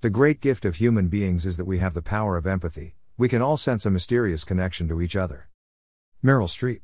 The great gift of human beings is that we have the power of empathy, we can all sense a mysterious connection to each other. Meryl Streep